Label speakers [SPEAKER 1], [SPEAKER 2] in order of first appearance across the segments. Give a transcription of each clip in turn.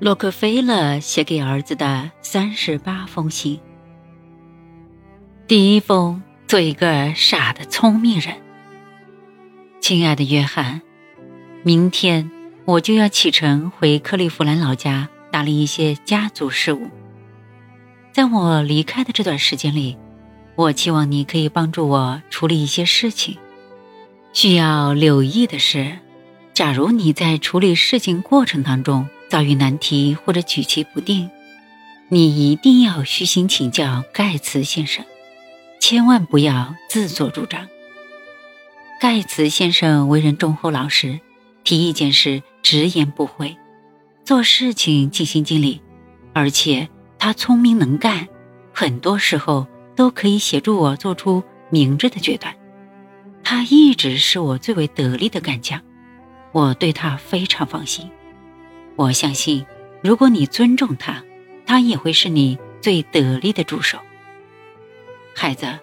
[SPEAKER 1] 洛克菲勒写给儿子的三十八封信。第一封，做一个傻的聪明人。亲爱的约翰，明天我就要启程回克利夫兰老家打理一些家族事务。在我离开的这段时间里，我期望你可以帮助我处理一些事情。需要留意的是，假如你在处理事情过程当中，遭遇难题或者举棋不定，你一定要虚心请教盖茨先生，千万不要自作主张。盖茨先生为人忠厚老实，提意见时直言不讳，做事情尽心尽力，而且他聪明能干，很多时候都可以协助我做出明智的决断。他一直是我最为得力的干将，我对他非常放心。我相信，如果你尊重他，他也会是你最得力的助手。孩子，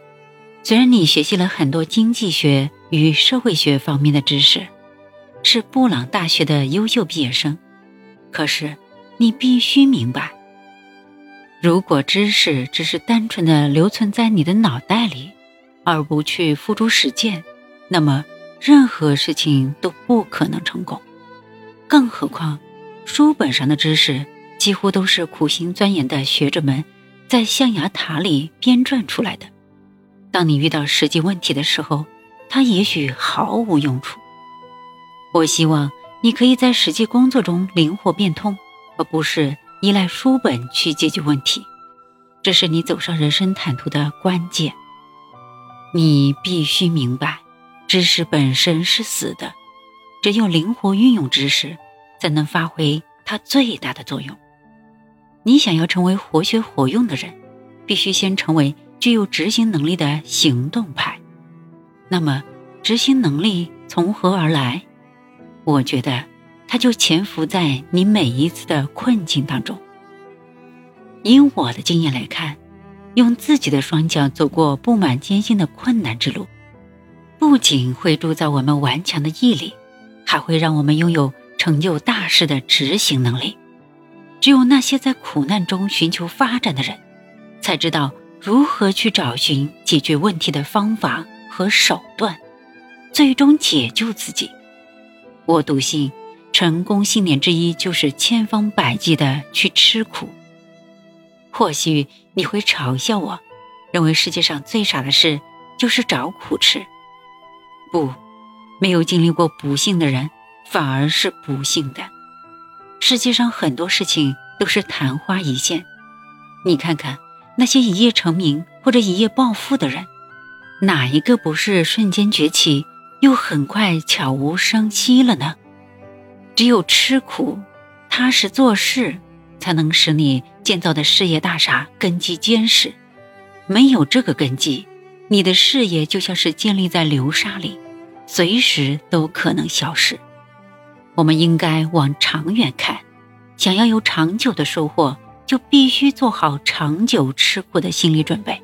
[SPEAKER 1] 虽然你学习了很多经济学与社会学方面的知识，是布朗大学的优秀毕业生，可是你必须明白，如果知识只是单纯的留存在你的脑袋里，而不去付诸实践，那么任何事情都不可能成功。更何况。书本上的知识几乎都是苦心钻研的学者们在象牙塔里编撰出来的。当你遇到实际问题的时候，它也许毫无用处。我希望你可以在实际工作中灵活变通，而不是依赖书本去解决问题。这是你走上人生坦途的关键。你必须明白，知识本身是死的，只有灵活运用知识。才能发挥它最大的作用。你想要成为活学活用的人，必须先成为具有执行能力的行动派。那么，执行能力从何而来？我觉得，它就潜伏在你每一次的困境当中。以我的经验来看，用自己的双脚走过布满艰辛的困难之路，不仅会铸造我们顽强的毅力，还会让我们拥有。成就大事的执行能力，只有那些在苦难中寻求发展的人，才知道如何去找寻解决问题的方法和手段，最终解救自己。我笃信，成功信念之一就是千方百计的去吃苦。或许你会嘲笑我，认为世界上最傻的事就是找苦吃。不，没有经历过不幸的人。反而是不幸的。世界上很多事情都是昙花一现，你看看那些一夜成名或者一夜暴富的人，哪一个不是瞬间崛起，又很快悄无声息了呢？只有吃苦、踏实做事，才能使你建造的事业大厦根基坚实。没有这个根基，你的事业就像是建立在流沙里，随时都可能消失。我们应该往长远看，想要有长久的收获，就必须做好长久吃苦的心理准备。